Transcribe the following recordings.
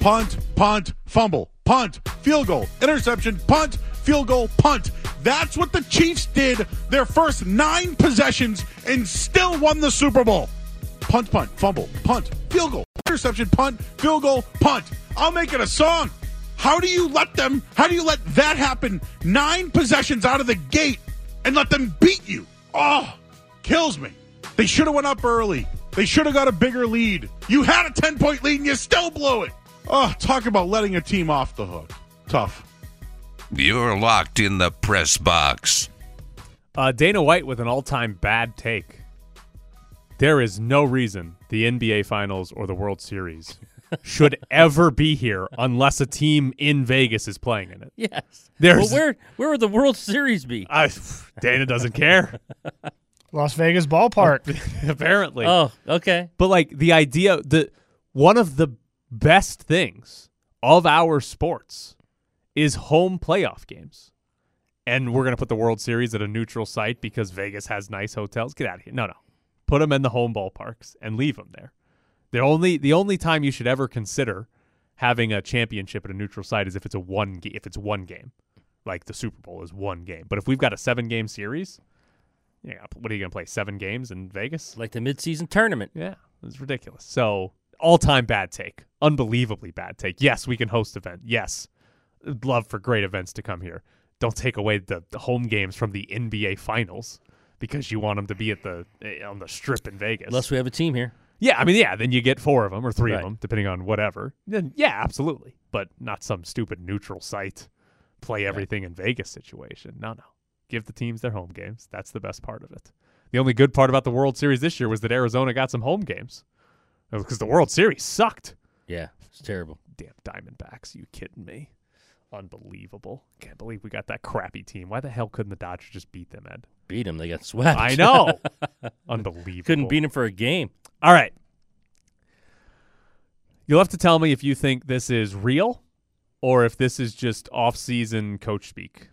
punt, punt, fumble, punt, field goal, interception, punt, field goal, punt. That's what the Chiefs did their first nine possessions and still won the Super Bowl. Punt, punt, fumble, punt, field goal, interception, punt, field goal, punt. I'll make it a song. How do you let them, how do you let that happen nine possessions out of the gate and let them beat you? Oh, kills me. They should have went up early. They should have got a bigger lead. You had a 10 point lead and you still blew it. Oh, talk about letting a team off the hook. Tough. You're locked in the press box. Uh, Dana White with an all time bad take. There is no reason the NBA Finals or the World Series should ever be here unless a team in Vegas is playing in it. Yes. There's- well, where where would the World Series be? I, Dana doesn't care, Las Vegas ballpark. apparently. Oh, okay. But like the idea the one of the best things of our sports is home playoff games. And we're going to put the World Series at a neutral site because Vegas has nice hotels. Get out of here. No, no. Put them in the home ballparks and leave them there. The only the only time you should ever consider having a championship at a neutral site is if it's a one ga- if it's one game. Like the Super Bowl is one game. But if we've got a 7 game series, yeah, what are you going to play 7 games in Vegas? Like the midseason tournament. Yeah, it's ridiculous. So all time bad take, unbelievably bad take. Yes, we can host event. Yes, love for great events to come here. Don't take away the, the home games from the NBA Finals because you want them to be at the eh, on the strip in Vegas. Unless we have a team here. yeah, I mean, yeah, then you get four of them or three Right. of them, depending on whatever. Then yeah, absolutely, but not some stupid neutral site play everything in Vegas situation. No, no, give the teams their home games. That's the best part of it. The only good part about the World Series this year was that Arizona got some home games Oh, because the World Series sucked. Yeah, it's terrible. Damn Diamondbacks, you kidding me? Unbelievable. Can't believe we got that crappy team. Why the hell couldn't the Dodgers just beat them, Ed? Beat them. They got swept. I know. Unbelievable. Couldn't beat them for a game. All right. You'll have to tell me if you think this is real or if this is just off-season coach speak.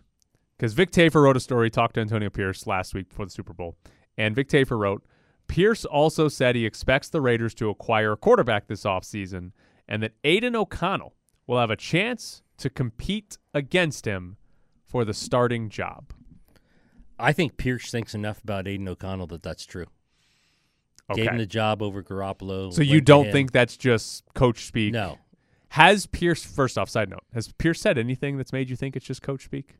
Because Vic Tafur wrote a story, talked to Antonio Pierce last week before the Super Bowl, and Vic Tafur wrote, Pierce also said he expects the Raiders to acquire a quarterback this offseason and that Aidan O'Connell will have a chance to compete against him for the starting job. I think Pierce thinks enough about Aidan O'Connell that that's true. Gave him the job over Garoppolo. So you don't think that's just coach speak? No. Has Pierce, first off, side note, has Pierce said anything that's made you think it's just coach speak?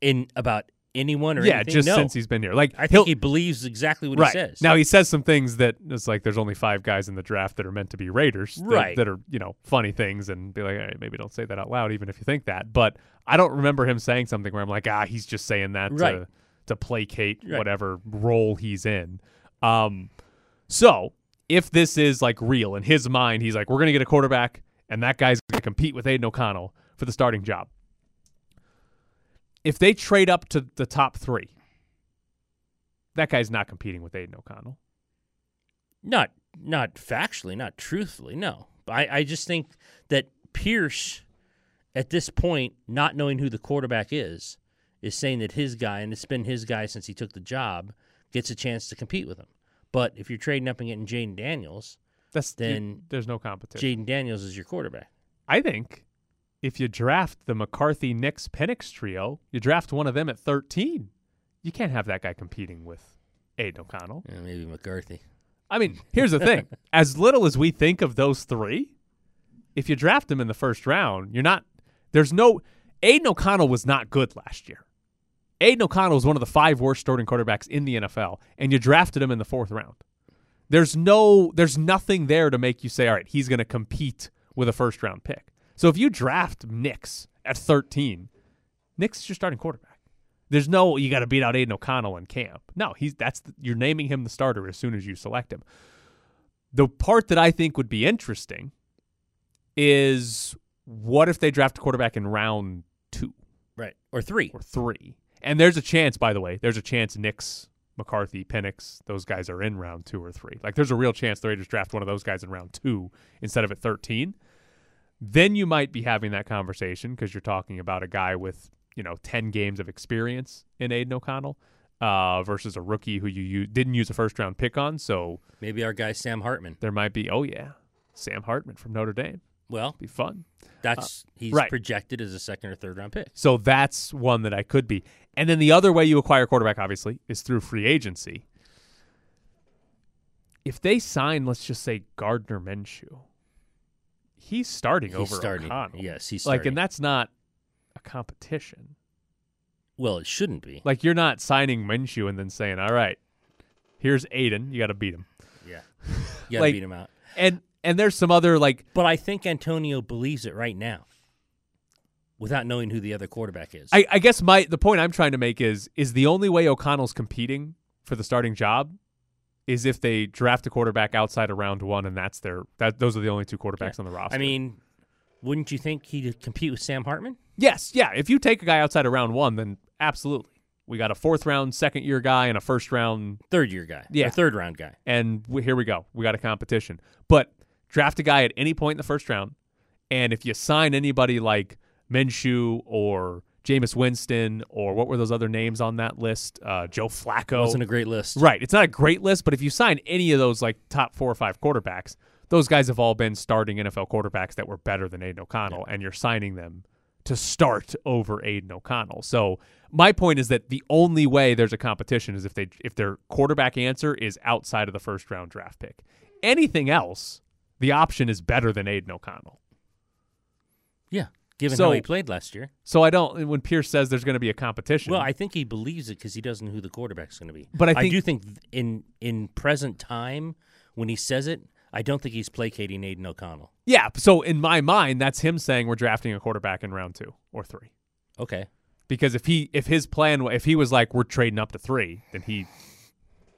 In about anyone or yeah, anything? just No. since he's been here. Like, I think he believes exactly what right. he says. Now, he says some things that it's like there's only five guys in the draft that are meant to be Raiders. that- Right. That, are, you know, funny things and be like, hey, maybe don't say that out loud, even if you think that. But I don't remember him saying something where I'm like, ah, he's just saying that Right. to, to placate Right. whatever role he's in. Um, so if this is like real in his mind, he's like, we're going to get a quarterback, and that guy's going to compete with Aidan O'Connell for the starting job. If they trade up to the top three, that guy's not competing with Aidan O'Connell. not not factually, not truthfully, no. I, I just think that Pierce, at this point, not knowing who the quarterback is, is saying that his guy, and it's been his guy since he took the job, gets a chance to compete with him. But if you're trading up and getting Jayden Daniels, That's Then there's no competition. Jayden Daniels is your quarterback. I think if you draft the McCarthy Nix Penix trio, you draft one of them at 13. You can't have that guy competing with Aidan O'Connell. Yeah, maybe McCarthy. I mean, here's the thing: as little as we think of those three, if you draft them in the first round, you're not. There's no. Aidan O'Connell was not good last year. Aidan O'Connell was one of the five worst starting quarterbacks in the NFL, and you drafted him in the fourth round. There's no. There's nothing there to make you say, all right, he's going to compete with a first round pick. So if you draft Nix at 13, Nix is your starting quarterback. There's no you got to beat out Aidan O'Connell in camp. No, he's that's the, you're naming him the starter as soon as you select him. The part that I think would be interesting is what if they draft a quarterback in round two Right. Or three. or three? And there's a chance, by the way, there's a chance Nix, McCarthy, Penix, those guys are in round two or three. Like there's a real chance the Raiders draft one of those guys in round two instead of at 13. Then you might be having that conversation because you're talking about a guy with you know 10 games of experience in Aidan O'Connell uh, versus a rookie who you, you didn't use a first round pick on. So Maybe our guy Sam Hartman. there might be, oh yeah, Sam Hartman from Notre Dame. Well, Be fun. that's he's right. projected as a second or third round pick. So that's one that I could be. And then the other way you acquire quarterback, obviously, is through free agency. If they sign, let's just say Gardner Minshew, he's starting He's over starting. O'Connell. Yes, he's like, and that's not a competition. well, it shouldn't be. Like, you're not signing Minshew and then saying, "All right, here's Aidan, you got to beat him." Yeah, you gotta Like- beat him out. And and there's some other like But I think Antonio believes it right now, without knowing who the other quarterback is. I, I guess my the point I'm trying to make is is the only way O'Connell's competing for the starting job is if they draft a quarterback outside of round one, and that's their that those are the only two quarterbacks on the roster. I mean, wouldn't you think he'd compete with Sam Hartman? yes, yeah. If you take a guy outside of round one, then absolutely, we got a fourth round, second year guy, and a first round, Third year guy, Yeah. third round guy. and we, here we go. We got a competition. But draft a guy at any point in the first round, and if you sign anybody like Minshew or Jameis Winston or what were those other names on that list? Uh, Joe Flacco. Wasn't a great list. Right. It's not a great list, but if you sign any of those like top four or five quarterbacks, those guys have all been starting NFL quarterbacks that were better than Aidan O'Connell, and you're signing them to start over Aidan O'Connell. So my point is that the only way there's a competition is if they if their quarterback answer is outside of the first round draft pick. Anything else, the option is better than Aidan O'Connell. Yeah, given So- how he played last year. So I don't. When Pierce says there's going to be a competition, Well, I think he believes it because he doesn't know who the quarterback's going to be. But I think- do think in in present time when he says it, I don't think he's placating Aidan O'Connell. yeah. So in my mind, that's him saying we're drafting a quarterback in round two or three. Okay. because if he if his plan if he was like we're trading up to three then he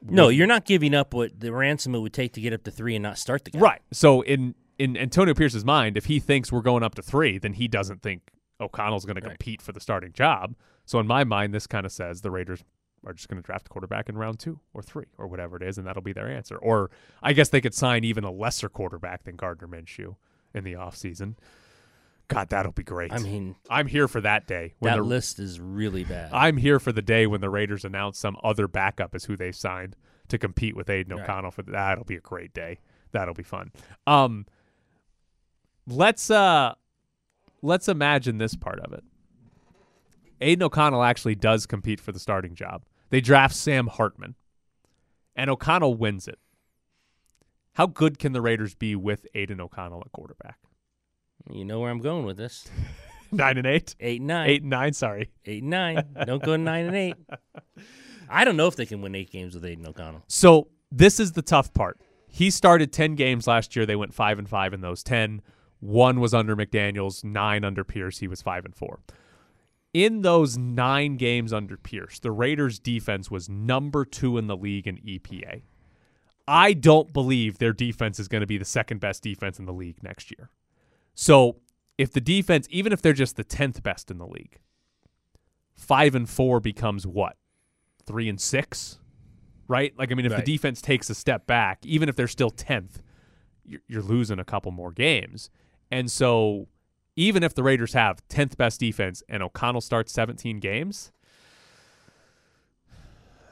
No, you're not giving up what the ransom it would take to get up to three and not start the guy. right so in in antonio pierce's mind if he thinks we're going up to three then he doesn't think o'connell's going to compete for the starting job so in my mind this kind of says the raiders are just going to draft a quarterback in round two or three or whatever it is and that'll be their answer or i guess they could sign even a lesser quarterback than gardner minshew in the offseason god that'll be great I mean, i'm here for that day when that the list is really bad. I'm here for the day when the Raiders announce some other backup as who they signed to compete with Aidan Right. O'Connell for that'll be a great day. That'll be fun. Um let's uh let's imagine this part of it. Aidan O'Connell actually does compete for the starting job. They draft Sam Hartman. And O'Connell wins it. How good can the Raiders be with Aidan O'Connell at quarterback? you know where I'm going with this. Nine and eight? Eight and nine. Eight and nine, sorry. Eight and nine. Don't go to nine and eight. I don't know if they can win eight games with Aidan O'Connell. So this is the tough part. He started ten games last year. They went five and five in those ten. One was under McDaniels, nine under Pierce. He was five and four. In those nine games under Pierce, the Raiders' defense was number two in the league in EPA. I don't believe their defense is going to be the second best defense in the league next year. So if the defense, even if they're just the tenth best in the league, five and four becomes what? Three and six? right? Like, I mean, if Right. the defense takes a step back, even if they're still 10th, you're, you're losing a couple more games. And so, even if the Raiders have 10th best defense and O'Connell starts 17 games,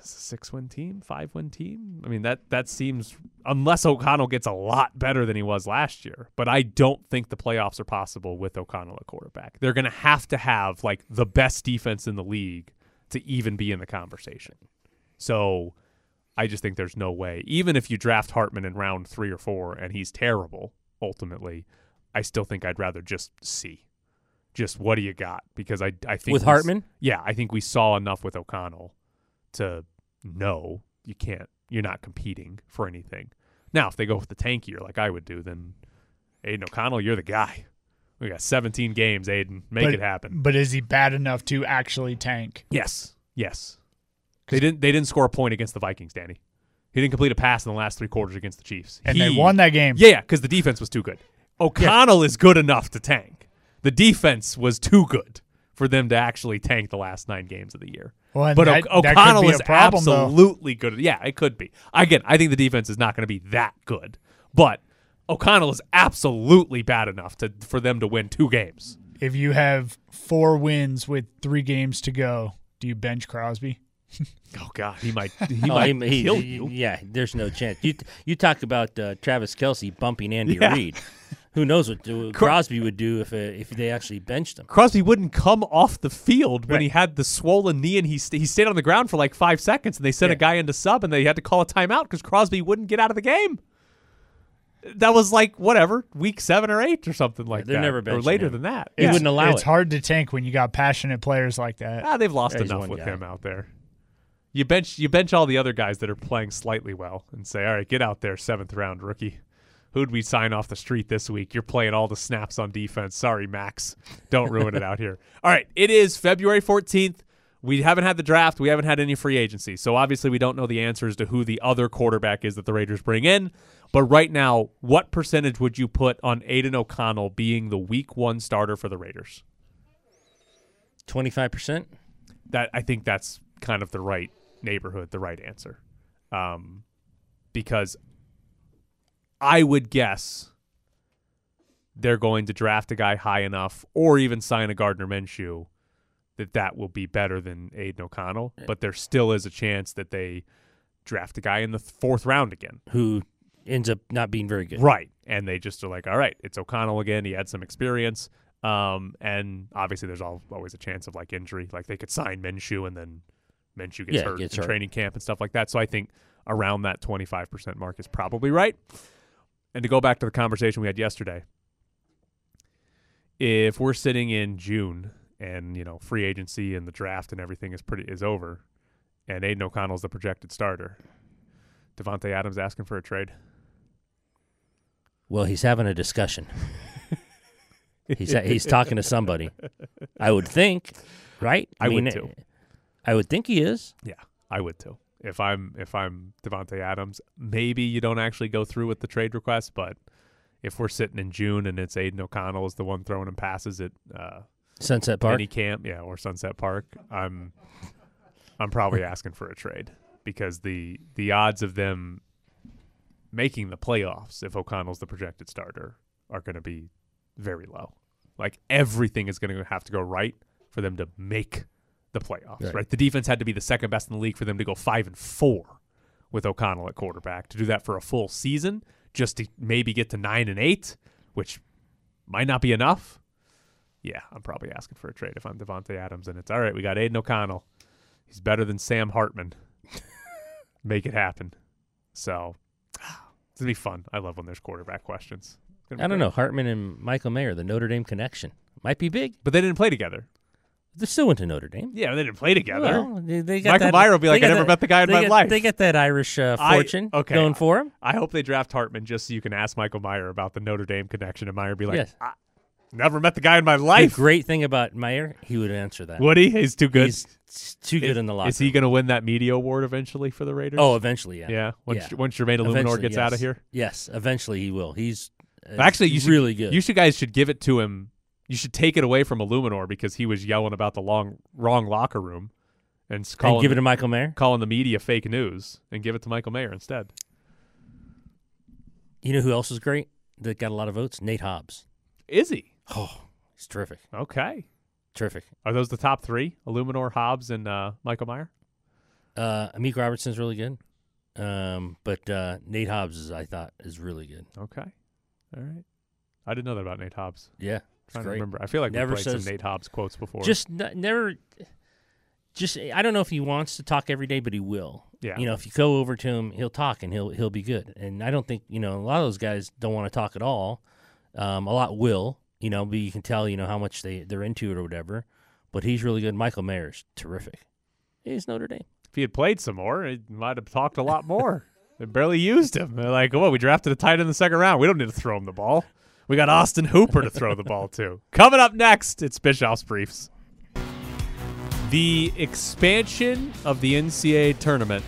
six win team, five win team. I mean, that, that seems, unless O'Connell gets a lot better than he was last year. But I don't think the playoffs are possible with O'Connell at quarterback. They're going to have to have, like, the best defense in the league to even be in the conversation. So I just think there's no way. Even if you draft Hartman in round three or four and he's terrible, ultimately, I still think I'd rather just see. Just what do you got? Because I I think With we Hartman? yeah, I think we saw enough with O'Connell to know you can't. You're not competing for anything. Now, if they go with the tankier like I would do, then Aidan O'Connell, you're the guy. We got 17 games, Aidan. Make but, it happen. But is he bad enough to actually tank? Yes, yes. They didn't. They didn't score a point against the Vikings, Danny. He didn't complete a pass in the last three quarters against the Chiefs, And He- they won that game. Yeah, yeah, because the defense was too good. O'Connell is good enough to tank. The defense was too good for them to actually tank the last nine games of the year. Well, but that- O- O'Connell be is a problem, though. absolutely good. Yeah, it could be. Again, I think the defense is not going to be that good, but O'Connell is absolutely bad enough to for them to win two games. If you have four wins with three games to go, do you bench Crosby? Oh God, he might he Oh, might he- he- kill he- you. Yeah, there's no chance. You you talk about uh, Travis Kelce bumping Andy Yeah. Reid. Who knows what Crosby would do if uh, if they actually benched him? Crosby wouldn't come off the field when he had the swollen knee and he st- he stayed on the ground for like five seconds and they sent a Yeah. guy into sub and they had to call a timeout because Crosby wouldn't get out of the game. That was like whatever week seven or eight or something like they're that, never or later him. than that. He Yeah. wouldn't allow it's it. hard to tank when you got passionate players like that. Ah, they've lost Yeah, enough with guy. him out there. You bench you bench all the other guys that are playing slightly well and say, all right, get out there, seventh round rookie. Who'd we sign off the street this week? You're playing all the snaps on defense. Sorry, Max. Don't ruin it out here. All right, it is February 14th. We haven't had the draft. We haven't had any free agency. So obviously we don't know the answers to who the other quarterback is that the Raiders bring in. But right now, what percentage would you put on Aidan O'Connell being the week one starter for the Raiders? Twenty five percent. that I think that's kind of the right neighborhood, the right answer. Um, because I would guess they're going to draft a guy high enough or even sign a Gardner Minshew that that will be better than Aidan O'Connell. But there still is a chance that they draft a guy in the fourth round again. Who ends up not being very good? Right. And they just are like, all right, it's O'Connell again. He had some experience. Um, and obviously there's al- always a chance of like injury. Like they could sign Minshew and then Minshew gets Yeah, hurt gets in hurt. training camp and stuff like that. So I think around that 25% mark is probably right. And to go back to the conversation we had yesterday, if we're sitting in June and, you know, free agency and the draft and everything is pretty is over and Aidan O'Connell's the projected starter, Davante Adams asking for a trade. Well, he's having a discussion. he's he's talking to somebody. I would think, right? I would mean, too. I would think he is. Yeah, I would too. If I'm if I'm Davante Adams, maybe you don't actually go through with the trade request, but if we're sitting in June and it's Aidan O'Connell is the one throwing him passes at uh, Sunset Park. any camp, yeah, or Sunset Park, I'm I'm probably asking for a trade because the the odds of them making the playoffs if O'Connell's the projected starter are going to be very low. Like everything is going to have to go right for them to make the playoffs. Right. Right. The defense had to be the second best in the league for them to go five and four with O'Connell at quarterback. To do that for a full season, just to maybe get to nine and eight, which might not be enough. Yeah, I'm probably asking for a trade if I'm Davante Adams, and it's all right. We got Aidan O'Connell. He's better than Sam Hartman. Make it happen. So it's gonna be fun. I love when there's quarterback questions. It's gonna be I don't great. know. Hartman and Michael Mayer, the Notre Dame connection, might be big. but they didn't play together. They still went to Notre Dame. Yeah, they didn't play together. Well, they, they got Michael that, Mayer will be like, "I never that- met the guy in my got- life." They get that Irish uh, I- fortune okay, going for him. I hope they draft Hartman just so you can ask Michael Mayer about the Notre Dame connection, and Mayer be like, Yes. "I never met the guy in my The life." great thing about Mayer, he would answer that. Would he? He's too good. He's too good is, in the locker. Is he going to win that media award eventually for the Raiders? Oh, eventually, yeah. yeah. Once Yeah. once Jermaine Eluemunor gets out of here. Yes, eventually he will. He's uh, Actually, you should, really good. You should guys should give it to him. You should take it away from Eluemunor because he was yelling about the long wrong locker room and calling and give it to Michael Mayer. calling the media fake news and give it to Michael Mayer instead. You know who else is great that got a lot of votes? Nate Hobbs. Is he Oh, he's terrific. okay? Terrific. Are those the top three? Eluemunor, Hobbs, and uh, Michael Mayer. Uh, Amik Robertson's really good. Um, but uh, Nate Hobbs is, I thought, is really good. Okay, all right. I didn't know that about Nate Hobbs. Yeah, trying to remember. I feel like Never we played says- some Nate Hobbs quotes before. Just n- never. Just I don't know if he wants to talk every day, but he will. Yeah. You know, if you go over to him, he'll talk and he'll he'll be good. And I don't think you know a lot of those guys don't want to talk at all. Um, a lot will. You know, but you can tell you know how much they they're into it or whatever. But he's really good. Michael Mayer's terrific. He's Notre Dame. if he had played some more, he might have talked a lot more. they barely used him. They're like, "Oh, we drafted a tight end in the second round. We don't need to throw him the ball. We got Austin Hooper to throw the ball to." Coming up next, it's Bischoff's briefs. The expansion of the NCAA tournament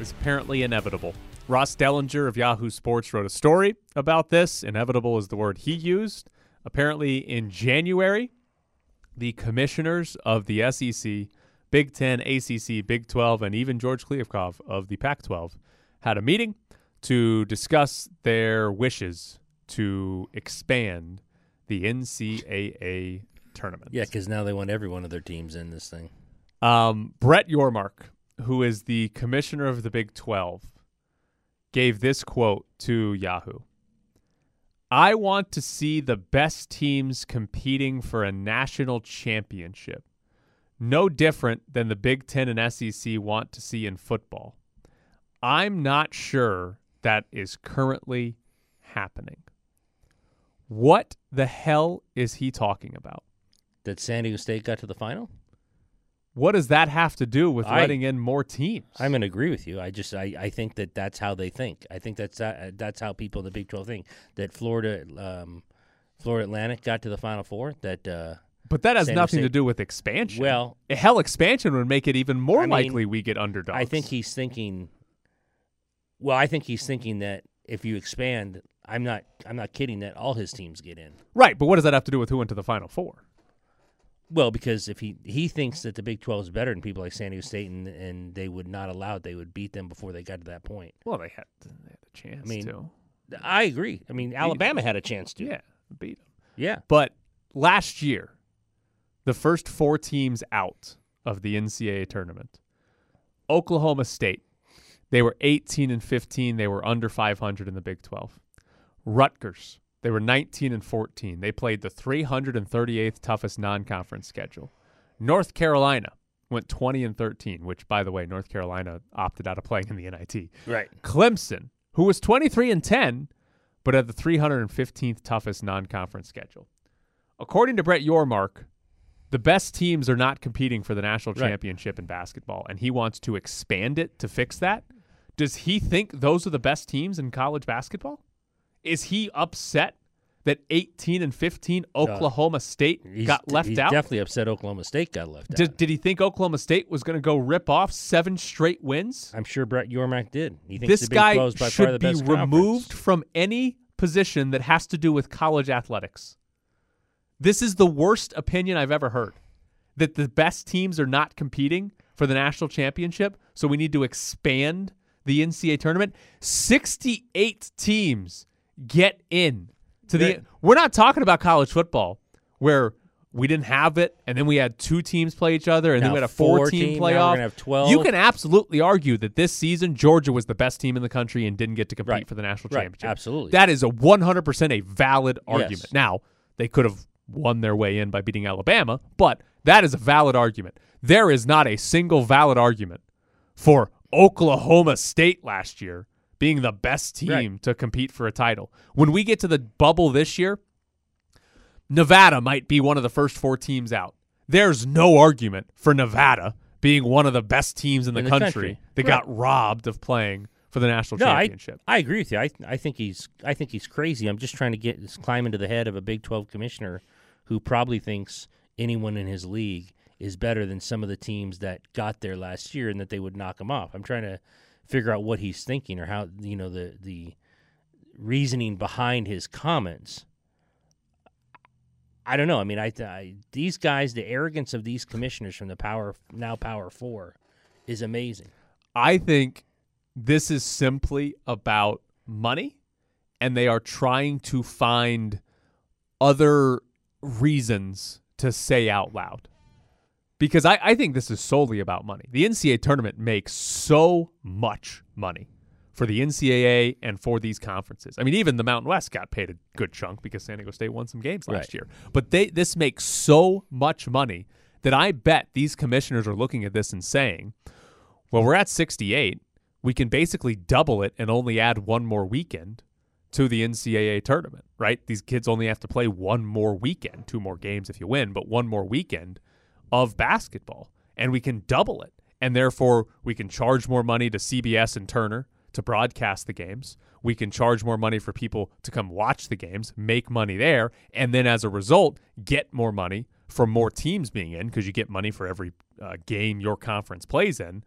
is apparently inevitable. Ross Dellinger of Yahoo Sports wrote a story about this. Inevitable is the word he used. Apparently, in January, the commissioners of the SEC, Big Ten, ACC, Big 12, and even George Kliavkoff of the Pac 12 had a meeting to discuss their wishes to expand the NCAA tournament. Yeah, because now they want every one of their teams in this thing. Um, Brett Yormark, who is the commissioner of the Big 12, gave this quote to Yahoo. I want to see the best teams competing for a national championship. No different than the Big Ten and SEC want to see in football. I'm not sure that is currently happening. What the hell is he talking about? That San Diego State got to the final. What does that have to do with I- letting in more teams? I'm going to agree with you. I just I, I think that that's how they think. I think that's uh, that's how people in the Big 12 think. That Florida um, Florida Atlantic got to the Final Four. That uh, but that has San nothing to do with expansion. Well- hell, expansion would make it even more I mean, likely we get underdogs. I think he's thinking. Well, I think he's thinking that if you expand, I'm not I'm not kidding that all his teams get in. right. But what does that have to do with who went to the Final Four? Well, because if he he thinks that the Big 12 is better than people like San Diego State, and, and they would not allow it, they would beat them before they got to that point. Well, they had they had a chance I mean, to. I agree. I mean, Alabama had a chance to. Yeah, beat them. Yeah. But last year, the first four teams out of the NCAA tournament, Oklahoma State, they were 18 and 15. They were under 500 in the Big 12. Rutgers, they were 19 and 14. They played the 338th toughest non-conference schedule. North Carolina went 20 and 13, which, by the way, North Carolina opted out of playing in the NIT. Right. Clemson, who was 23 and 10, but had the 315th toughest non-conference schedule. According to Brett Yormark, the best teams are not competing for the national Right. championship in basketball, and he wants to expand it to fix that. Does he think those are the best teams in college basketball? Is he upset that 18 and 15 uh, Oklahoma State got left out? he's out? definitely upset Oklahoma State got left Did, out. did he think Oklahoma State was going to go rip off seven straight wins? I'm sure Brett Yormark did. He thinks this guy 12 is far should be removed conference. from any position that has to do with college athletics. This is the worst opinion I've ever heard. That the best teams are not competing for the national championship, so we need to expand the NCAA tournament. 68 teams get in to the. We're not talking about college football where we didn't have it and then we had two teams play each other and then we had a four four now we're gonna have 12. You can absolutely argue that this season Georgia was the best team in the country and didn't get to compete Right. for the national Right. championship. Absolutely. That is a 100% a valid argument. Yes. Now, they could have won their way in by beating Alabama, but that is a valid argument. There is not a single valid argument for Oklahoma State last year being the best team Right. to compete for a title. When we get to the bubble this year, Nevada might be one of the first four teams out. There's no argument for Nevada being one of the best teams in the, In the country, country. that got robbed of playing for the national no, championship. I agree with you. I I think he's I think he's crazy. I'm just trying to get climb into the head of a Big 12 commissioner who probably thinks anyone in his league is better than some of the teams that got there last year and that they would knock him off. I'm trying to figure out what he's thinking or how you know the the reasoning behind his comments. I don't know. I mean, I, I these guys, the arrogance of these commissioners from the power now power four, is amazing. I think this is simply about money, and they are trying to find other reasons to say out loud. Because I, I think this is solely about money. The NCAA tournament makes so much money for the NCAA and for these conferences. I mean, even the Mountain West got paid a good chunk because San Diego State won some games last Right. year. But they this makes so much money that I bet these commissioners are looking at this and saying, well, we're at 68. We can basically double it and only add one more weekend to the NCAA tournament, right? These kids only have to play one more weekend, two more games if you win, but one more weekend of basketball. And we can double it. And therefore, we can charge more money to CBS and Turner to broadcast the games. We can charge more money for people to come watch the games, make money there. And then as a result, get more money from more teams being in because you get money for every uh, game your conference plays in.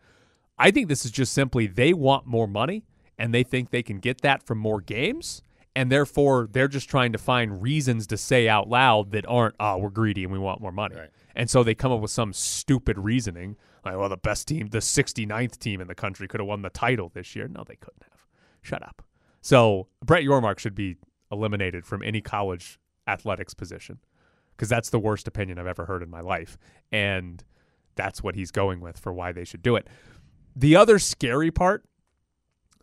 I think this is just simply they want more money and they think they can get that from more games. And therefore, they're just trying to find reasons to say out loud that aren't, oh, we're greedy and we want more money. Right. And so they come up with some stupid reasoning like, well, the best team, the 69th team in the country could have won the title this year. No, they couldn't have. Shut up. So Brett Yormark should be eliminated from any college athletics position because that's the worst opinion I've ever heard in my life. And that's what he's going with for why they should do it. The other scary part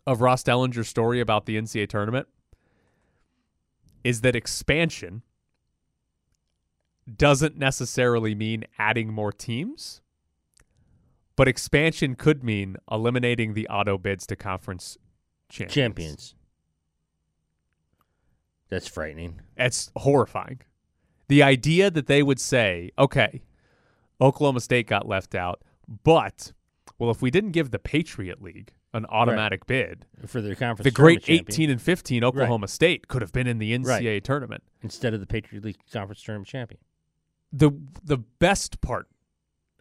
of Ross Dellinger's story about the NCAA tournament is that expansion doesn't necessarily mean adding more teams, but expansion could mean eliminating the auto bids to conference champions. Champions. That's frightening. It's horrifying. The idea that they would say, okay, Oklahoma State got left out, but, well, if we didn't give the Patriot League an automatic bid, For their conference the great tournament champion 18 and 15 Oklahoma State could have been in the NCAA tournament. instead of the Patriot League conference tournament champion. The the best part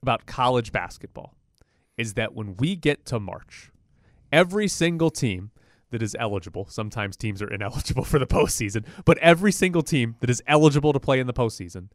about college basketball is that when we get to March, every single team that is eligible, sometimes teams are ineligible for the postseason, but every single team that is eligible to play in the postseason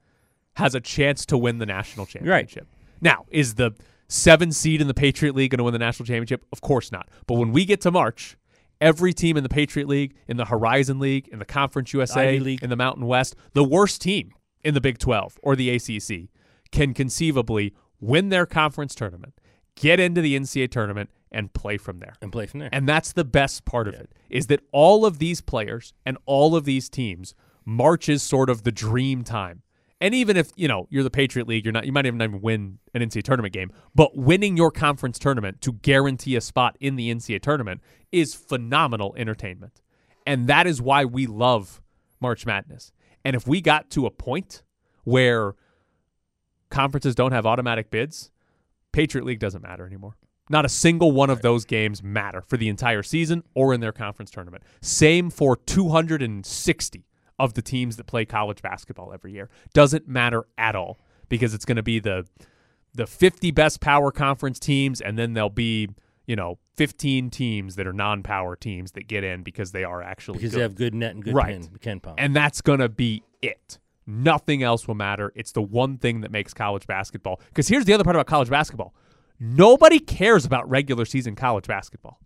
has a chance to win the national championship. Right. Now, is the seven seed in the Patriot League going to win the national championship? Of course not. But when we get to March, every team in the Patriot League, in the Horizon League, in the Conference USA, League. in the Mountain West, the worst team in the Big 12 or the ACC can conceivably win their conference tournament, get into the NCAA tournament, and play from there. And play from there. And that's the best part of it is that all of these players and all of these teams March is sort of the dream time. And even if, you know, you're the Patriot League, you're not you might even not even win an NCAA tournament game, but winning your conference tournament to guarantee a spot in the NCAA tournament is phenomenal entertainment. And that is why we love March Madness. And if we got to a point where conferences don't have automatic bids, Patriot League doesn't matter anymore. Not a single one of those games matter for the entire season or in their conference tournament. Same for 260 of the teams that play college basketball every year. Doesn't matter at all because it's going to be the the 50 best power conference teams and then there'll be, you know, 15 teams that are non-power teams that get in because they are actually because good. they have good net and good Right. pin, KenPom. And that's going to be it. Nothing else will matter. It's the one thing that makes college basketball. Because here's the other part about college basketball nobody cares about regular season college basketball,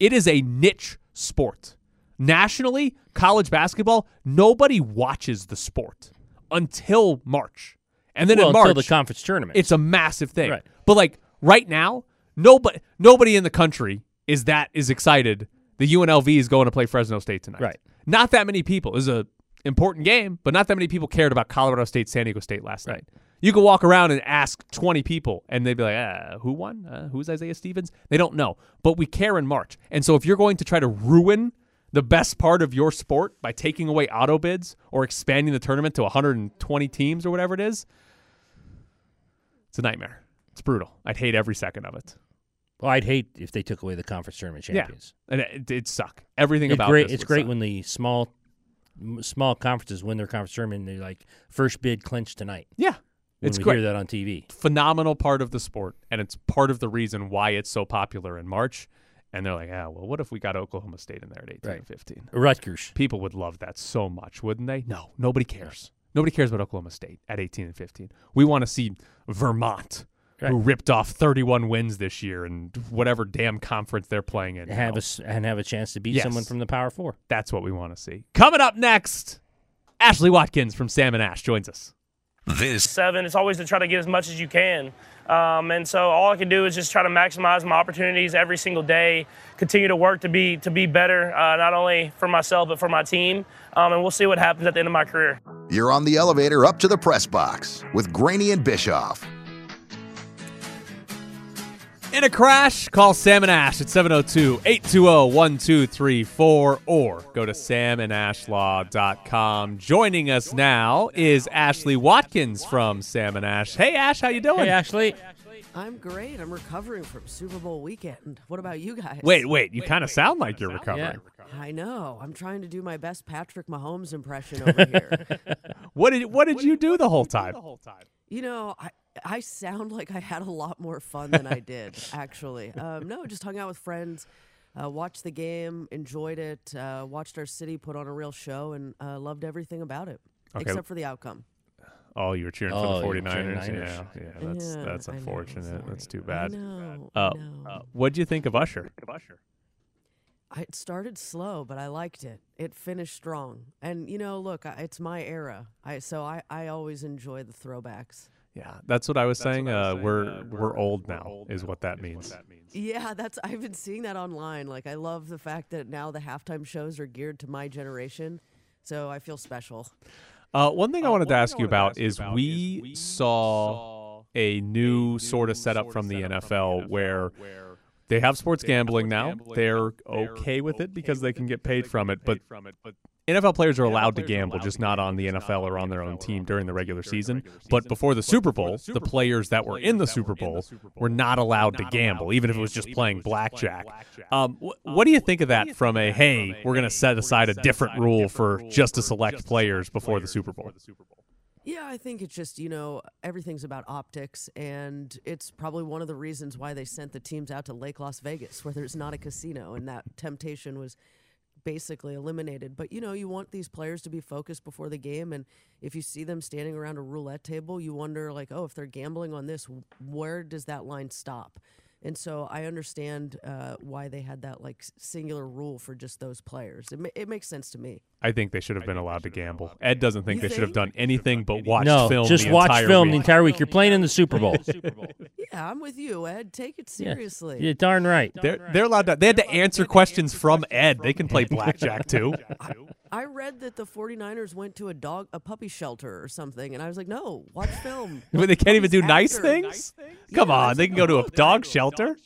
it is a niche sport. Nationally, college basketball, nobody watches the sport until March. And then well, in March, until the conference tournament. it's a massive thing. Right. But like right now, nobody nobody in the country is that is excited. The UNLV is going to play Fresno State tonight. Right. Not that many people. It was a important game, but not that many people cared about Colorado State, San Diego State last night. You could walk around and ask 20 people, and they'd be like, uh, who won? Uh, who's Isaiah Stevens? They don't know. But we care in March. And so if you're going to try to ruin the best part of your sport by taking away auto bids or expanding the tournament to 120 teams or whatever it is, it's a nightmare. It's brutal. I'd hate every second of it. Well, I'd hate if they took away the conference tournament champions. Yeah, and it, it'd suck. Everything It's about great. It's great suck. when the small small conferences win their conference tournament. and They're like first bid clinched tonight. yeah, When it's we great. hear that on TV. phenomenal part of the sport, and it's part of the reason why it's so popular in March. And they're like, ah, well, what if we got Oklahoma State in there at 18 Right. and 15? Rutgers. People would love that so much, wouldn't they? No, nobody cares. Nobody cares about Oklahoma State at 18 and 15. We want to see Vermont, who ripped off 31 wins this year and whatever damn conference they're playing in. Have now. a s and have a chance to beat Yes. someone from the Power Four. That's what we want to see. Coming up next, Ashley Watkins from Sam and Ash joins us. This seven. It's always to try to get as much as you can. Um, and so all I can do is just try to maximize my opportunities every single day. Continue to work to be to be better, uh, not only for myself but for my team. Um, and we'll see what happens at the end of my career. You're on the elevator up to the press box with Graney and Bischoff. In a crash, call Sam and Ash at 702 820 1234 or go to samandashlaw.com. Joining us now is Ashley Watkins from Sam and Ash. Hey, Ash, how you doing? Hey, Ashley. I'm great. I'm recovering from Super Bowl weekend. What about you guys? Wait, wait, you kind of sound like you're recovering. I know. I'm trying to do my best Patrick Mahomes impression over here. What did what did you do the whole time? The whole time. You know, I I sound like I had a lot more fun than I did actually. Um, no, just hung out with friends, uh, watched the game, enjoyed it, uh, watched our city put on a real show, and uh, loved everything about it, Okay. except for the outcome. Oh, you were cheering Oh, for the were cheering 49ers. Yeah, yeah, that's Yeah, that's I know, unfortunate. That's too bad. know. Uh, I know. uh, what do you think of Usher? I- It started slow, but I liked it. It finished strong, and you know, look, it's my era. I so I I always enjoy the throwbacks. Yeah, that's what I was saying. Uh, we're we're old now, is what that means. Yeah, that's I've been seeing that online. Like I love the fact that now the halftime shows are geared to my generation. So I feel special. Uh, one thing I wanted to ask you about is we saw a new sort of setup from the NFL where they have sports gambling now. They're okay with it because they can get paid from it, but NFL players are allowed to gamble, just not on the NFL or on their own team during the regular season. But before the Super Bowl, the players that were in the Super Bowl were not allowed to gamble, even if it was just playing blackjack. Um, wh- what do you think of that from a, hey, we're going to set aside a different rule for just to select players before the Super Bowl? Yeah, I think it's just, you know, everything's about optics, and it's probably one of the reasons why they sent the teams out to Lake Las Vegas, where there's not a casino, and that temptation was basically eliminated. But, you know, you want these players to be focused before the game, and if you see them standing around a roulette table, you wonder, like, oh, if they're gambling on this, where does that line stop? And so I understand uh, why they had that like singular rule for just those players. It, ma- it makes sense to me. I think they should have been allowed to gamble. Ed doesn't think You they should have done anything but watch no, film. just the watch entire film week. the entire week. You're playing in the Super Bowl. Yeah, I'm with you, Ed. Take it seriously. You're darn right. They're they're allowed to. They had to answer questions from Ed. They can play blackjack too. I read that the 49ers went to a dog, a puppy shelter or something, and I was like, no, watch film. But they can't even do Puppies nice after. things. Come Yeah, on, was they like, can go to no, a they're dog not shelter.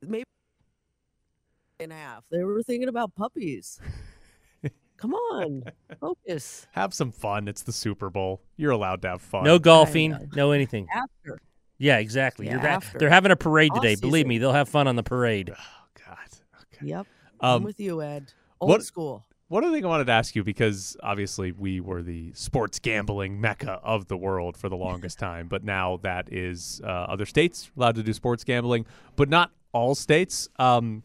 Maybe in half. They were thinking about puppies. Come on, focus. Have some fun. It's the Super Bowl. You're allowed to have fun. No golfing, no anything. After. Yeah, exactly. Yeah, You're that- they're having a parade Off today. Believe me, they'll have fun on the parade. Oh God. Okay. Yep. Um, I'm with you, Ed. Old what- school. One other thing I wanted to ask you because obviously we were the sports gambling mecca of the world for the longest time, but now that is uh, other states allowed to do sports gambling, but not all states. Um,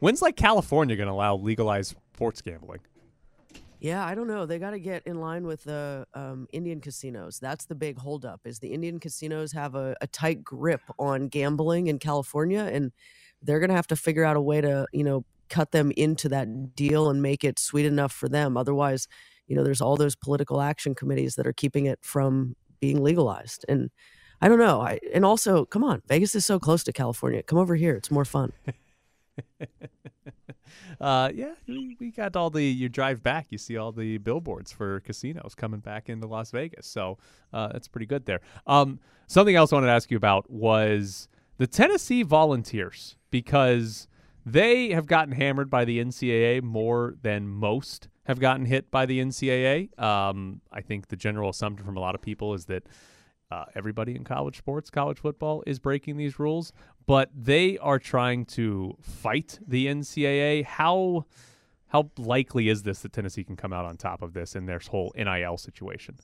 when's like California going to allow legalized sports gambling? Yeah, I don't know. They got to get in line with the um, Indian casinos. That's the big holdup. Is the Indian casinos have a, a tight grip on gambling in California, and they're going to have to figure out a way to, you know, cut them into that deal and make it sweet enough for them. Otherwise, you know, there's all those political action committees that are keeping it from being legalized. And I don't know. I and also, come on, Vegas is so close to California. Come over here. It's more fun. Uh, yeah, we got all the. You drive back, you see all the billboards for casinos coming back into Las Vegas. So uh, that's pretty good there. Um, something else I wanted to ask you about was the Tennessee Volunteers because they have gotten hammered by the NCAA more than most have gotten hit by the NCAA. Um, I think the general assumption from a lot of people is that uh, everybody in college sports, college football, is breaking these rules, but they are trying to fight the NCAA. How how likely is this that Tennessee can come out on top of this in their whole NIL situation?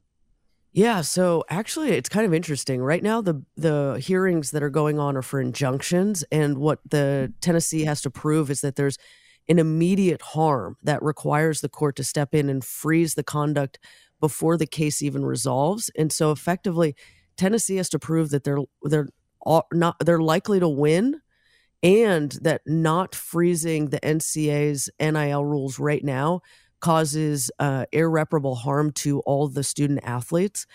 Yeah, so actually it's kind of interesting. Right now the the hearings that are going on are for injunctions and what the Tennessee has to prove is that there's an immediate harm that requires the court to step in and freeze the conduct before the case even resolves. And so effectively Tennessee has to prove that they're they're not they're likely to win and that not freezing the NCAA's NIL rules right now causes uh, irreparable harm to all the student athletes.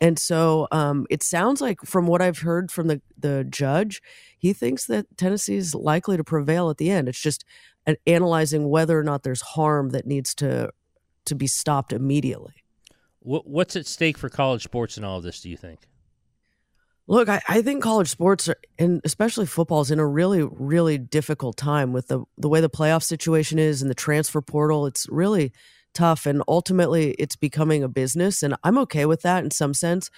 And so um, it sounds like, from what I've heard from the, the judge, he thinks that Tennessee is likely to prevail at the end. It's just an, analyzing whether or not there's harm that needs to to be stopped immediately. What, what's at stake for college sports in all of this? Do you think? Look, I, I think college sports, are, and especially football, is in a really, really difficult time with the the way the playoff situation is and the transfer portal. It's really tough, and ultimately, it's becoming a business, and I'm okay with that in some sense.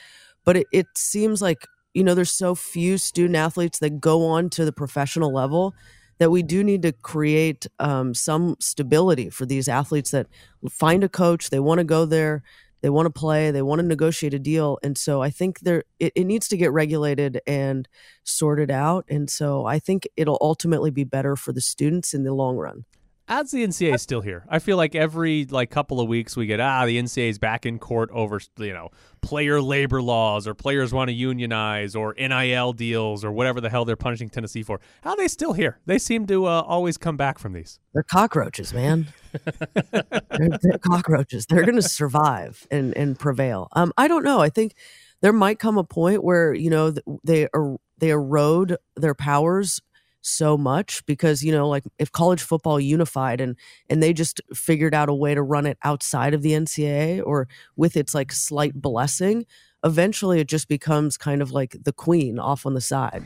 But it, it seems like you know there's so few student athletes that go on to the professional level that we do need to create um, some stability for these athletes that find a coach, they want to go there, they want to play, they want to negotiate a deal, and so I think there it, it needs to get regulated and sorted out, and so I think it'll ultimately be better for the students in the long run. As the NCAA is still here, I feel like every like couple of weeks we get ah the NCAA is back in court over you know player labor laws or players want to unionize or NIL deals or whatever the hell they're punishing Tennessee for. How are they still here? They seem to uh, always come back from these. They're cockroaches, man. they're, they're cockroaches. They're going to survive and and prevail. Um, I don't know. I think there might come a point where you know they er- they erode their powers so much because you know like if college football unified and and they just figured out a way to run it outside of the NCAA or with its like slight blessing eventually it just becomes kind of like the queen off on the side.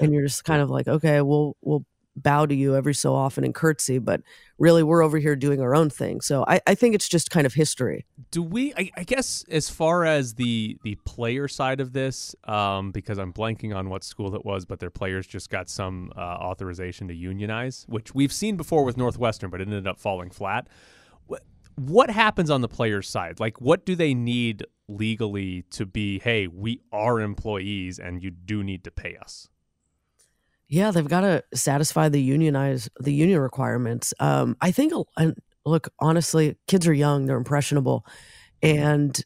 And you're just kind of like okay we'll we'll bow to you every so often and curtsy but really we're over here doing our own thing so i, I think it's just kind of history Do we? I, I guess as far as the the player side of this, um, because I'm blanking on what school it was, but their players just got some uh, authorization to unionize, which we've seen before with Northwestern, but it ended up falling flat. What what happens on the players' side? Like, what do they need legally to be? Hey, we are employees, and you do need to pay us. Yeah, they've got to satisfy the unionize the union requirements. Um, I think. And look, honestly, kids are young; they're impressionable, and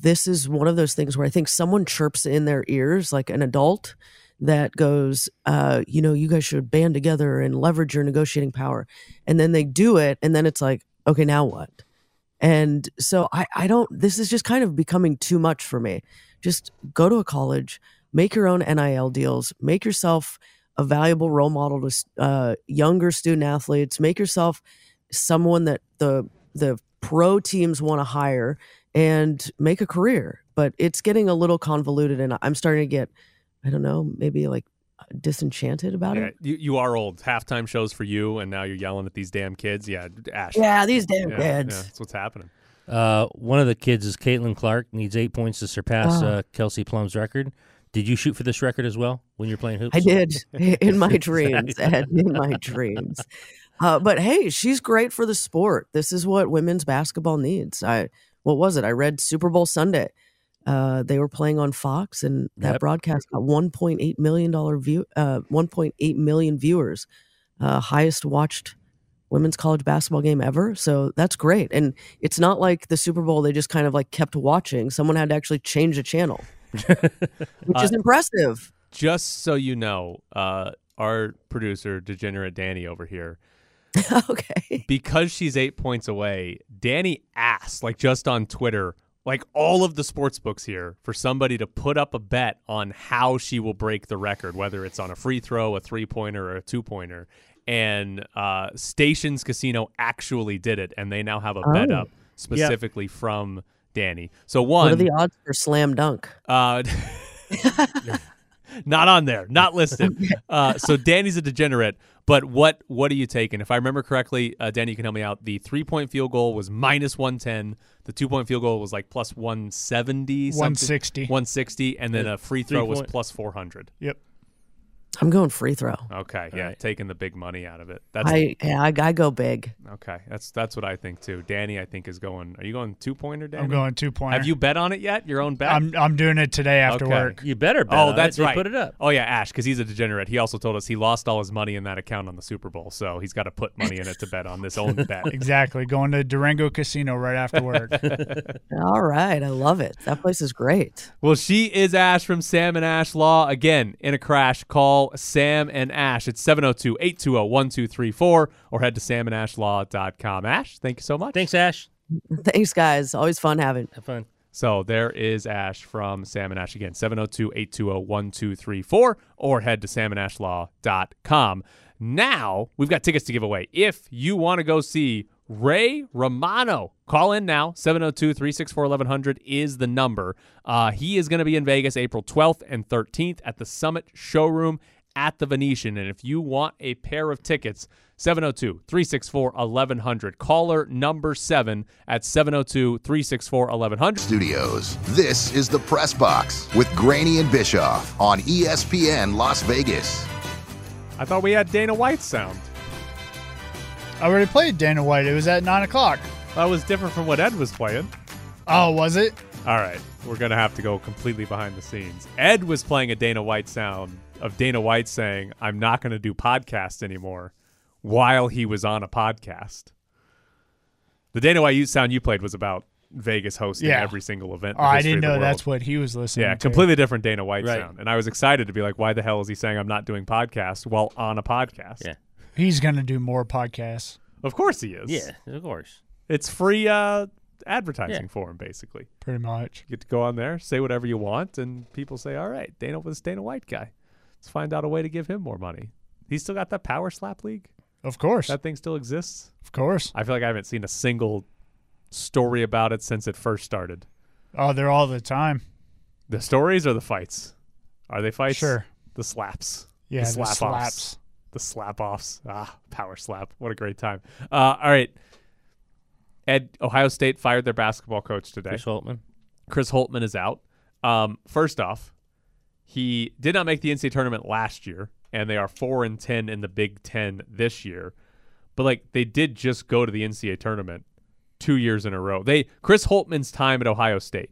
this is one of those things where I think someone chirps in their ears, like an adult, that goes, uh, "You know, you guys should band together and leverage your negotiating power," and then they do it, and then it's like, "Okay, now what?" And so I, I don't. This is just kind of becoming too much for me. Just go to a college, make your own NIL deals, make yourself a valuable role model to uh, younger student athletes. Make yourself someone that the the pro teams want to hire and make a career. But it's getting a little convoluted, and I'm starting to get, I don't know, maybe like disenchanted about Yeah, it. you, you are old. Halftime shows for you, and now you're yelling at these damn kids. Yeah, Ash. Yeah, these damn Yeah, kids. yeah, that's what's happening. Uh, one of the kids is Caitlin Clark. Needs eight points to surpass Ah. uh, Kelsey Plum's record. Did you shoot for this record as well when you're playing hoops? I did in my dreams, Ed, in my dreams. Uh, but hey, she's great for the sport. This is what women's basketball needs. I what was it? I read Super Bowl Sunday. Uh, they were playing on Fox, and that Yep. broadcast got 1.8 million dollar view, uh, 1.8 million viewers, uh, highest watched women's college basketball game ever. So that's great. And it's not like the Super Bowl; they just kind of like kept watching. Someone had to actually change the channel, which is impressive. Just so you know, uh, our producer, Degenerate Danny over here, okay. because she's eight points away, Danny asked, like just on Twitter, like all of the sports books here, for somebody to put up a bet on how she will break the record, whether it's on a free throw, a three pointer, or a two pointer. And uh, Stations Casino actually did it, and they now have a bet Oh. up specifically from Danny. So one. What are the odds for slam dunk? uh, not on there, not listed. Uh, so Danny's a degenerate. But what what are you taking? If I remember correctly, uh, Danny, you can help me out. The three point field goal was minus one ten. The two point field goal was like plus one seventy. 160. One sixty, and then a free throw was Three-point- plus four hundred. Yep. I'm going free throw. Okay, yeah, right. taking the big money out of it. That's I yeah, I, I go big. okay. That's that's what I think too. Danny, I think is going. Are you going two pointer, Danny? I'm going two pointer. Have you bet on it yet? Your own bet? I'm I'm doing it today after Okay. work. You better bet Oh, on it. that's They right. Put it up. Oh yeah, Ash, because he's a degenerate. He also told us he lost all his money in that account on the Super Bowl, so he's got to put money in it to bet on this own bet. Exactly. Going to Durango Casino right after work. All right, I love it. That place is great. Well, she is Ash from Sam and Ash Law. Again, in a crash, call Sam and Ash. It's 702 820 1234 or head to samandashlaw.com. Ash, thank you so much. Thanks, Ash. Thanks, guys. Always fun having. Have fun. So there is Ash from Sam and Ash again, 702 820 1234, or head to samandashlaw.com. Now, we've got tickets to give away. If you want to go see Ray Romano, call in now. 702 364 1100 is the number. Uh, he is going to be in Vegas April 12th and 13th at the Summit Showroom at the Venetian. And if you want a pair of tickets, 702 364 1100. Caller number seven at 702 364 1100. Studios. This is the Press Box with Graney and Bischoff on ESPN Las Vegas. I thought we had Dana White's sound. I already played Dana White. It was at nine o'clock. That was different from what Ed was playing. Oh, was it? All right, we're gonna have to go completely behind the scenes. Ed was playing a Dana White sound of Dana White saying, "I'm not gonna do podcasts anymore," while he was on a podcast. The Dana White sound you played was about Vegas hosting Yeah. every single event. Oh, I didn't know world. that's what he was listening Yeah, to. completely different Dana White Right. sound, and I was excited to be like, "Why the hell is he saying I'm not doing podcasts while on a podcast?" Yeah. He's going to do more podcasts. of course he is. Yeah, of course. It's free uh advertising Yeah. for him, basically. Pretty much. You get to go on there, say whatever you want, and people say, "All right, Dana was Dana White guy. Let's find out a way to give him more money." He's still got that power slap league. Of course. That thing still exists. of course. I feel like I haven't seen a single story about it since it first started. Oh, they're all the time. The stories or the fights? Are they fights? Sure. The slaps. Yeah, the the slap offs. slaps. The slap offs. Ah, power slap. What a great time. Uh, all right. Ed, Ohio State fired their basketball coach today. Chris Holtmann. Chris Holtmann is out. Um, first off, he did not make the NCAA tournament last year, and they are four and ten in the Big Ten this year. But like they did just go to the NCAA tournament two years in a row. They Chris Holtmann's time at Ohio State,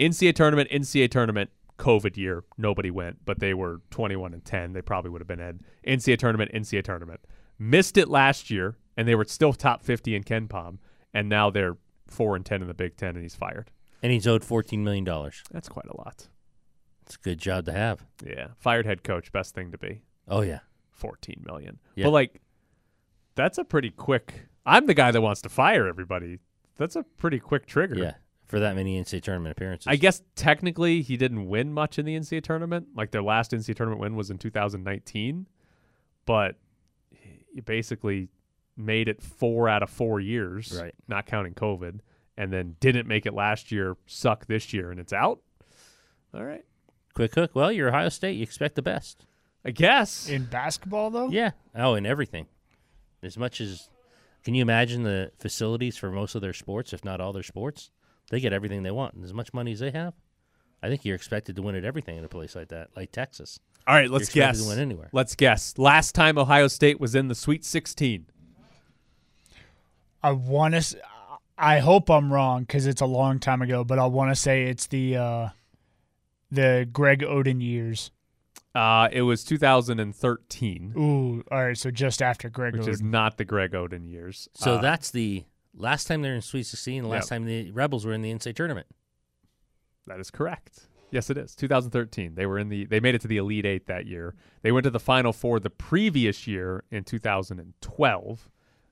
NCAA tournament, NCAA tournament, COVID year, nobody went, but they were twenty one and ten. They probably would have been in NCAA tournament, NCAA tournament. Missed it last year, and they were still top fifty in KenPom, and now they're four and ten in the Big Ten, and he's fired. And he's owed $14 million. That's quite a lot. It's a good job to have. Yeah, fired head coach, best thing to be. Oh, yeah. Fourteen million. Yeah. But like, that's a pretty quick. I'm the guy that wants to fire everybody. That's a pretty quick trigger. Yeah. For that many NCAA tournament appearances. I guess technically he didn't win much in the NCAA tournament. Like their last NCAA tournament win was in 2019, but he basically made it four out of four years, Right. Not counting COVID, and then didn't make it last year. Suck this year, and it's out. All right, Quick hook. Well, you're Ohio State. You expect the best. I guess. In basketball, though? Yeah. Oh, in everything. As much as. Can you imagine the facilities for most of their sports, if not all their sports? They get everything they want. And as much money as they have, I think you're expected to win at everything in a place like that, like Texas. All right, let's expected to guess. win anywhere. Let's guess. Last time Ohio State was in the Sweet 16. I want to. I hope I'm wrong because it's a long time ago, but I want to say it's the uh, the Greg Oden years. Uh, it was 2013, Ooh, all right. So just after Greg which Oden. is not the Greg Oden years. So Uh, that's the last time they're in Sweet 16, the last Yep. time the Rebels were in the NCAA tournament. That is correct. Yes, it is. 2013. They were in the. They made it to the Elite Eight that year. They went to the Final Four the previous year in 2012.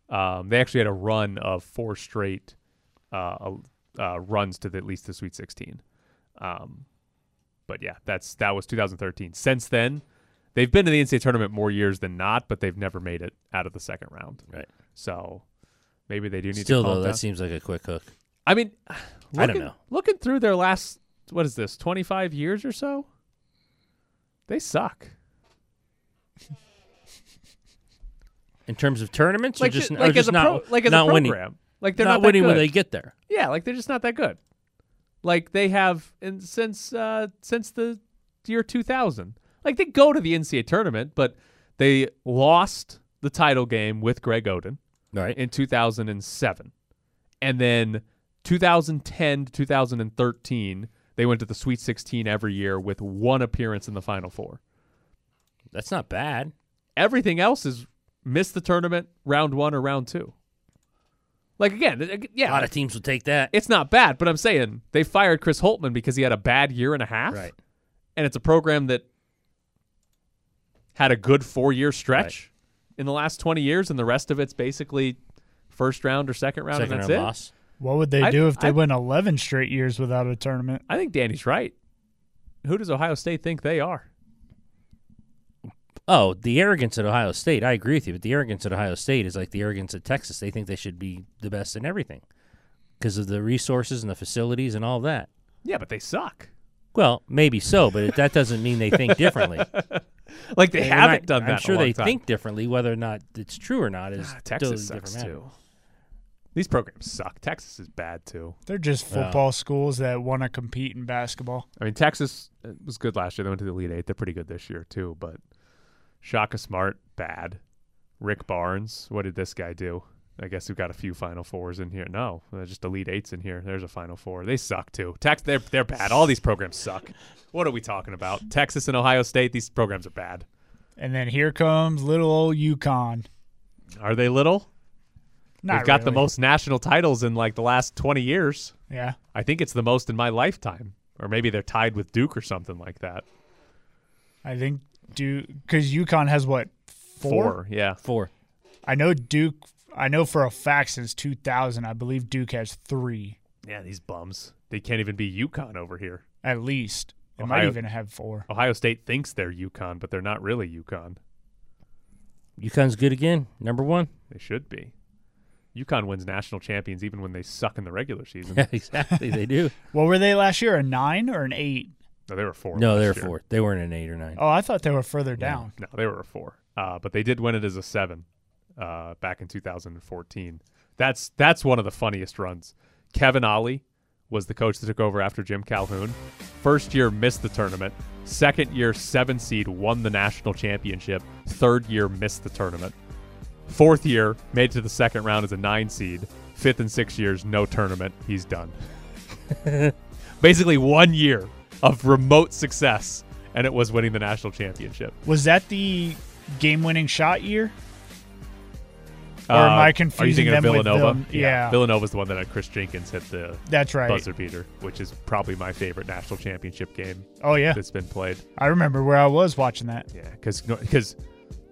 Um, they actually had a run of four straight uh, uh, runs to the, at least the Sweet 16. Um, but yeah, that's that was 2013. Since then, they've been to the NCAA tournament more years than not, but they've never made it out of the second round. Right. So maybe they do need Still, to calm though, down. that seems like a quick hook. I mean, I don't know. Looking through their last, what is this, 25 years or so? They suck. In terms of tournaments, Like, or just, like as a not, like as a winning, program. Like they're not, not, winning when they get there. Yeah, like they're just not that good. Like they have in, since uh, since the year 2000. Like they go to the NCAA tournament, but they lost the title game with Greg Oden Right. in 2007. And then 2010 to 2013, they went to the Sweet 16 every year with one appearance in the Final Four. That's not bad. Everything else is miss the tournament round 1 or round 2. Like again, ag- A lot of teams will take that. it's not bad, but I'm saying they fired Chris Holtmann because he had a bad year and a half. Right. And it's a program that had a good four year stretch in the last 20 years, and the rest of it's basically first round or second round, Second and that's round it. loss. what would they I- do if they I- went 11 straight years without a tournament? I think Danny's right. Who does Ohio State think they are? Oh, the arrogance at Ohio State. I agree with you, but the arrogance at Ohio State is like the arrogance at Texas. They think they should be the best in everything because of the resources and the facilities and all that. Yeah, but they suck. Well, maybe so, but it, that doesn't mean they think differently. Like they And haven't I- done that. I'm in sure a long they time. think differently. Whether or not it's true or not is Ah, totally Texas different sucks matter. too. These programs suck. Texas is bad too. They're just Well. football schools that want to compete in basketball. I mean, Texas uh, was good last year. They went to the Elite Eight. They're pretty good this year too. But Shaka Smart, bad. Rick Barnes, what did this guy do? I guess we've got a few Final Fours in here. No, uh, just Elite Eights in here. There's a Final Four. They suck too. Tex, they're they're bad. All these programs suck. What are we talking about? Texas and Ohio State. These programs are bad. And then here comes little old UConn. Are they little? Not They've got the most national titles in like the last 20 years. Yeah. I think it's the most in my lifetime. Or maybe they're tied with Duke or something like that. I think Duke, because UConn has what, four? yeah. Four. I know Duke, I know for a fact since 2000, I believe Duke has three Yeah, these bums. They can't even be UConn over here. at least. It might Ohio- even have four. Ohio State thinks they're UConn, but they're not really UConn. UConn's good again, number one. They should be. UConn wins national champions even when they suck in the regular season. Yeah, exactly. they do. What were they last year? A nine or an eight? No, they were four. No, they were year. four. They weren't an eight or nine. Oh, I thought they were further down. No, they were a four. Uh, but they did win it as a seven uh, back in 2014. That's that's one of the funniest runs. Kevin Ollie was the coach that took over after Jim Calhoun. First year missed the tournament. Second year seven seed won the national championship. Third year missed the tournament. Fourth year made it to the second round as a nine seed. Fifth and sixth years no tournament. He's done. Basically one year of remote success, and it was winning the national championship. Was that the game-winning shot year? Or Uh, am I Are you confusing them with Villanova? them? Yeah. Villanova's the one that had Kris Jenkins hit the That's right. buzzer beater, which is probably my favorite national championship game Oh yeah, that's been played. I remember where I was watching that. Yeah, because because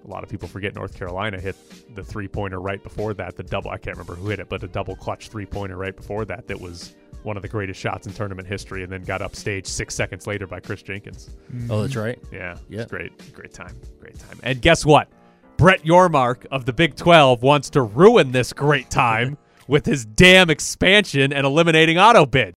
a lot of people forget North Carolina hit the three pointer right before that. The double I can't remember who hit it, but a double clutch three pointer right before that. That was one of the greatest shots in tournament history, and then got upstaged six seconds later by Kris Jenkins. Mm. Oh, that's right. Yeah, Yeah. was great, great time, great time. And guess what? Brett Yormark of the Big 12 wants to ruin this great time with his damn expansion and eliminating auto bid.